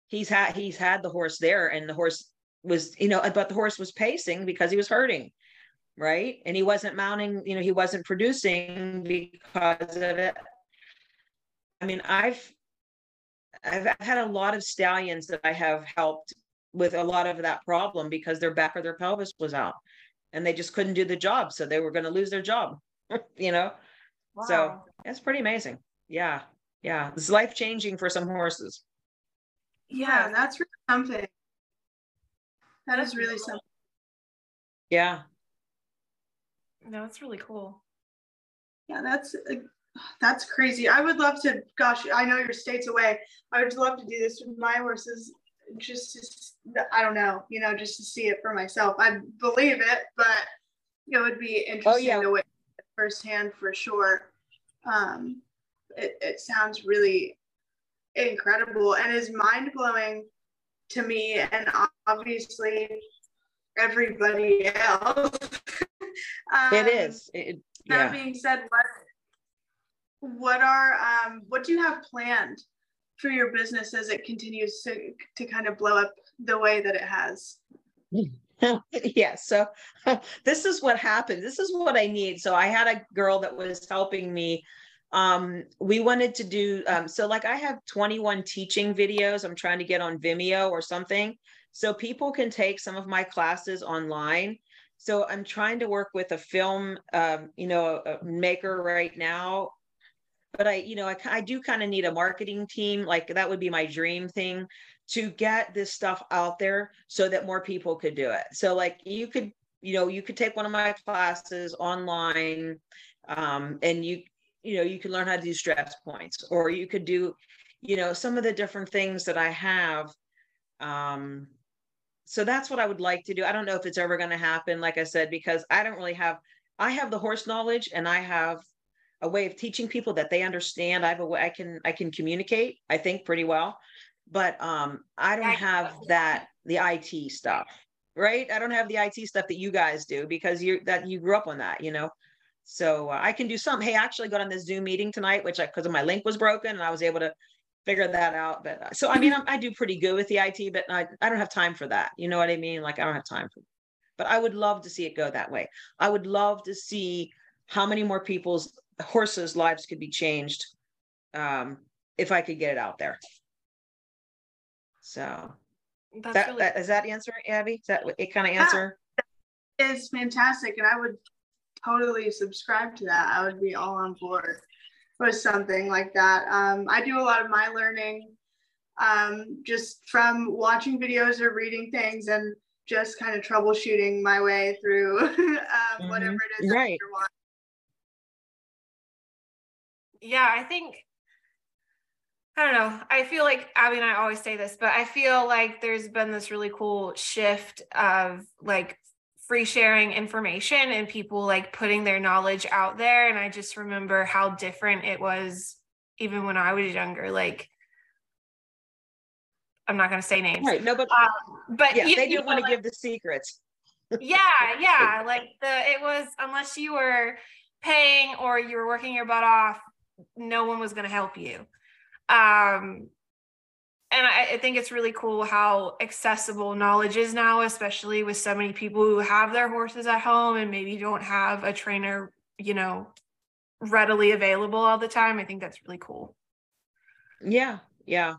[SPEAKER 4] he's had he's had the horse there and the horse was, you know, but the horse was pacing because he was hurting, right? And he wasn't mounting, you know, he wasn't producing because of it. I mean, I've I've had a lot of stallions that I have helped with a lot of that problem because their back or their pelvis was out and they just couldn't do the job. So they were going to lose their job, [laughs] you know? Wow. So it's pretty amazing. Yeah. Yeah. It's life changing for some horses.
[SPEAKER 3] Yeah. That's really something. That is really something.
[SPEAKER 4] Yeah.
[SPEAKER 1] No, that's really cool.
[SPEAKER 3] Yeah. That's, uh, that's crazy. I would love to, gosh, I know you're states away. I would love to do this with my horses just to, I don't know, you know, just to see it for myself. I believe it, but it would be interesting oh, yeah. to witness firsthand for sure. Um, it, it sounds really incredible and is mind blowing to me and obviously everybody else.
[SPEAKER 4] Um, it is. It,
[SPEAKER 3] yeah. That being said, what what are um, what do you have planned for your business as it continues to to kind of blow up the way that it has? [laughs]
[SPEAKER 4] yeah so [laughs] this is what happened this is what i need so i had a girl that was helping me um, we wanted to do um, so like i have 21 teaching videos i'm trying to get on vimeo or something so people can take some of my classes online so i'm trying to work with a film um, you know maker right now but i you know i, I do kind of need a marketing team like that would be my dream thing to get this stuff out there so that more people could do it. So like you could, you know, you could take one of my classes online um, and you, you know, you can learn how to do stress points or you could do, you know, some of the different things that I have. Um, so that's what I would like to do. I don't know if it's ever going to happen, like I said, because I don't really have, I have the horse knowledge and I have a way of teaching people that they understand. I have a way I can, I can communicate, I think pretty well. But um i don't have that the it stuff right? I don't have the it stuff that you guys do because you that you grew up on that you know? So uh, i can do some. Hey I actually got on this zoom meeting tonight which i because my link was broken and i was able to figure that out but uh, so i mean I'm, i do pretty good with the it but I, I don't have time for that you know what i mean like i don't have time for but i would love to see it go that way i would love to see how many more people's horses lives could be changed um, if i could get it out there so That's that, really- that is that answer, Abby? Is that it kind of answer?
[SPEAKER 3] Is fantastic, and I would totally subscribe to that. I would be all on board with something like that. Um, I do a lot of my learning um, just from watching videos or reading things and just kind of troubleshooting my way through [laughs] um, mm-hmm. whatever it is
[SPEAKER 4] right.
[SPEAKER 1] Yeah, I think I don't know. I feel like Abby and I always say this, but I feel like there's been this really cool shift of like free sharing information and people like putting their knowledge out there. And I just remember how different it was even when I was younger. Like, I'm not going to say names.
[SPEAKER 4] Right. No, but, um,
[SPEAKER 1] but
[SPEAKER 4] yeah, you, they didn't want to like, give the secrets. [laughs]
[SPEAKER 1] yeah. Yeah. Like the, it was, unless you were paying or you were working your butt off, no one was going to help you. Um, and I, I, think it's really cool how accessible knowledge is now, especially with so many people who have their horses at home and maybe don't have a trainer, you know, readily available all the time. I think that's really cool.
[SPEAKER 4] Yeah, yeah,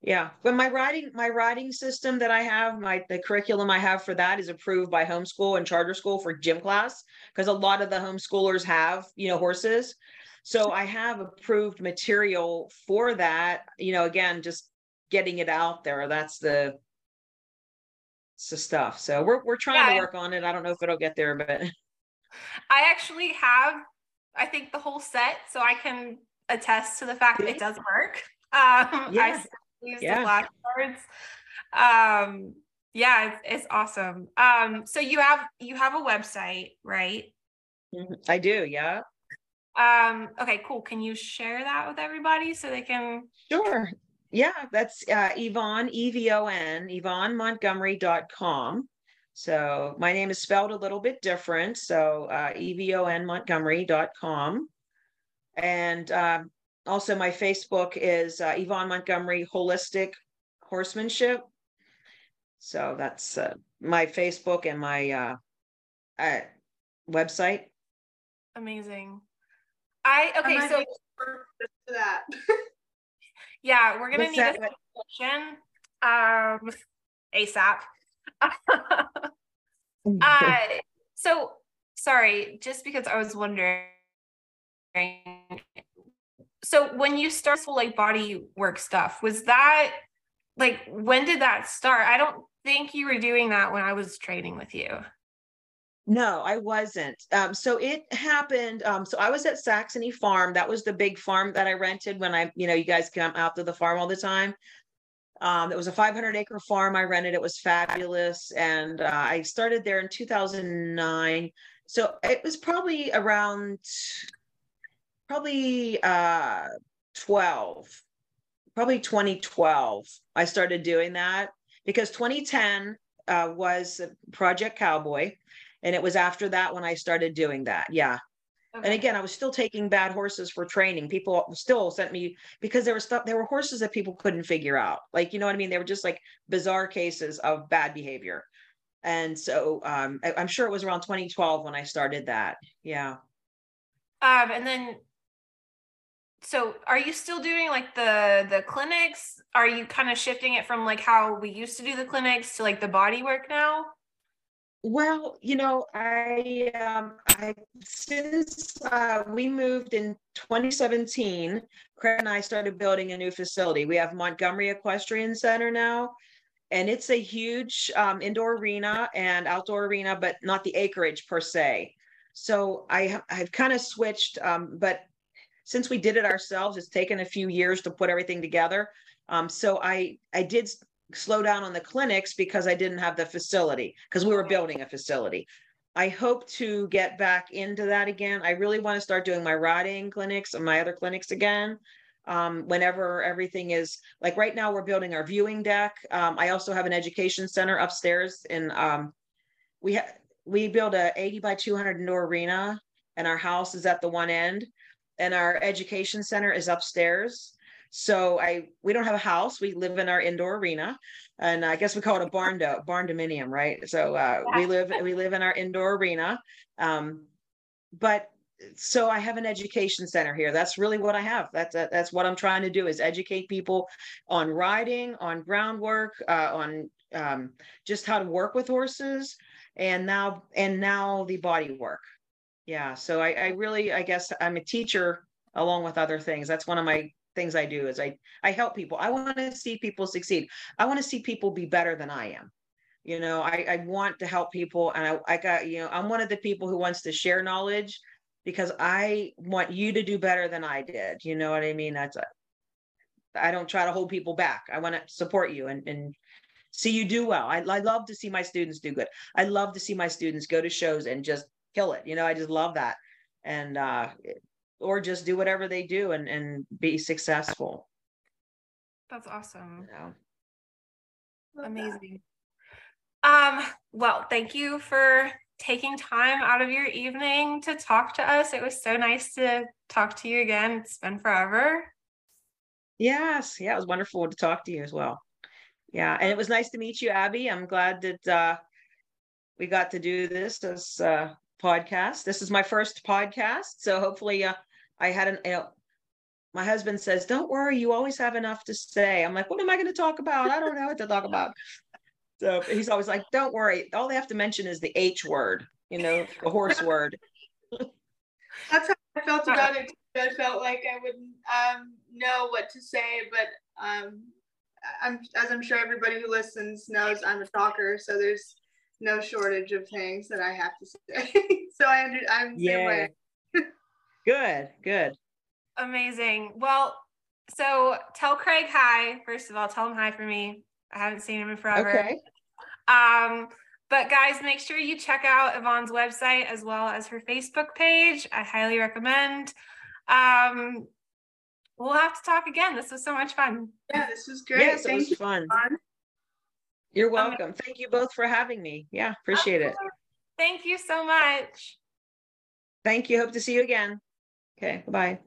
[SPEAKER 4] yeah. But my riding, my riding system that I have, my the curriculum I have for that is approved by homeschool and charter school for gym class because a lot of the homeschoolers have, you know, horses. So I have approved material for that. You know, again, just getting it out there. That's the stuff. So we're we're trying yeah, to work on it. I don't know if it'll get there, but [laughs]
[SPEAKER 1] I actually have I think the whole set, so I can attest to the fact that it does work. [laughs] Um, yeah. I use yeah. the flashcards. Um, yeah, it's, it's awesome. Um, so you have you have a website, right?
[SPEAKER 4] Mm-hmm. I do, yeah.
[SPEAKER 1] Um, okay, cool. Can you share that with everybody so they can?
[SPEAKER 4] Sure. Yeah, that's uh, Evon, E V O N, EvonMontgomery.com. So my name is spelled a little bit different. So uh, E V O N Montgomery.com. And uh, also my Facebook is uh, Evon Montgomery Holistic Horsemanship. So that's uh, my Facebook and my uh, uh, website.
[SPEAKER 1] Amazing. I okay, so that. [laughs] yeah, we're gonna What's need that? a solution um ASAP. [laughs] uh so sorry, just because I was wondering. So when you start like body work stuff, was that like when did that start? I don't think you were doing that when I was training with you.
[SPEAKER 4] No, I wasn't. Um, so it happened. Um, so I was at Saxony Farm. That was the big farm that I rented when I, you know, you guys come out to the farm all the time. Um, it was a 500 acre farm. I rented. It was fabulous, and uh, I started there in 2009. So it was probably around, probably uh, 12, probably 2012. I started doing that because 2010 uh, was Project Cowboy and it was after that when I started doing that. Yeah. Okay. And again, I was still taking bad horses for training. People still sent me because there was stuff, there were horses that people couldn't figure out. Like, you know what I mean? They were just like bizarre cases of bad behavior. And so um, I, I'm sure it was around 2012 when I started that. Yeah.
[SPEAKER 1] Um, and then so are you still doing like the the clinics are you kind of shifting it from like how we used to do the clinics to like the body work now
[SPEAKER 4] well, you know, I um, I since uh, we moved in 2017, Craig and I started building a new facility. We have Montgomery Equestrian Center now, and it's a huge um, indoor arena and outdoor arena, but not the acreage per se. So I I've kind of switched, um, but since we did it ourselves, it's taken a few years to put everything together. Um, so I I did slow down on the clinics because I didn't have the facility because we were building a facility. I hope to get back into that again. I really want to start doing my riding clinics and my other clinics again. Um, whenever everything is like right now, we're building our viewing deck. Um, I also have an education center upstairs, and um, we have we build a 80 by 200 indoor arena, and our house is at the one end, and our education center is upstairs. So I we don't have a house. We live in our indoor arena, and I guess we call it a barn do, barn dominium, right? So uh, we live we live in our indoor arena. Um, but so I have an education center here. That's really what I have. That's that's what I'm trying to do is educate people on riding, on groundwork, uh, on um, just how to work with horses, and now and now the body work. Yeah. So I, I really I guess I'm a teacher along with other things. That's one of my things I do is I I help people. I want to see people succeed. I want to see people be better than I am. You know, I, I want to help people and I, I got, you know, I'm one of the people who wants to share knowledge because I want you to do better than I did. You know what I mean? That's I don't try to hold people back. I want to support you and, and see you do well. I, I love to see my students do good. I love to see my students go to shows and just kill it. You know, I just love that. And, uh, or just do whatever they do and, and be successful.
[SPEAKER 1] That's awesome.
[SPEAKER 4] You know?
[SPEAKER 1] Amazing. Um, well, thank you for taking time out of your evening to talk to us. It was so nice to talk to you again. It's been forever.
[SPEAKER 4] Yes. Yeah, it was wonderful to talk to you as well. Yeah. And it was nice to meet you, Abby. I'm glad that uh, we got to do this as a podcast. This is my first podcast. So hopefully uh, I had an, you know, my husband says, don't worry, you always have enough to say. I'm like, what am I going to talk about? I don't know what to talk about. So he's always like, don't worry. All they have to mention is the H word, you know, the horse word.
[SPEAKER 3] That's how I felt about it. I felt like I wouldn't um, know what to say, but um, I'm, as I'm sure everybody who listens knows, I'm a talker. So there's no shortage of things that I have to say. [laughs] so I under, I'm the same way.
[SPEAKER 4] Good, good.
[SPEAKER 1] Amazing. Well, so tell Craig hi. First of all, tell him hi for me. I haven't seen him in forever.
[SPEAKER 4] Okay.
[SPEAKER 1] Um, but guys, make sure you check out Evon's website as well as her Facebook page. I highly recommend. Um, we'll have to talk again. This was so much fun.
[SPEAKER 3] Yeah, this was great.
[SPEAKER 4] Yes,
[SPEAKER 3] Thank
[SPEAKER 4] it was
[SPEAKER 3] you.
[SPEAKER 4] fun.
[SPEAKER 3] Evon.
[SPEAKER 4] You're welcome. Thank you both for having me. Yeah, appreciate it.
[SPEAKER 1] Thank you so much.
[SPEAKER 4] Thank you. Hope to see you again. Okay, bye.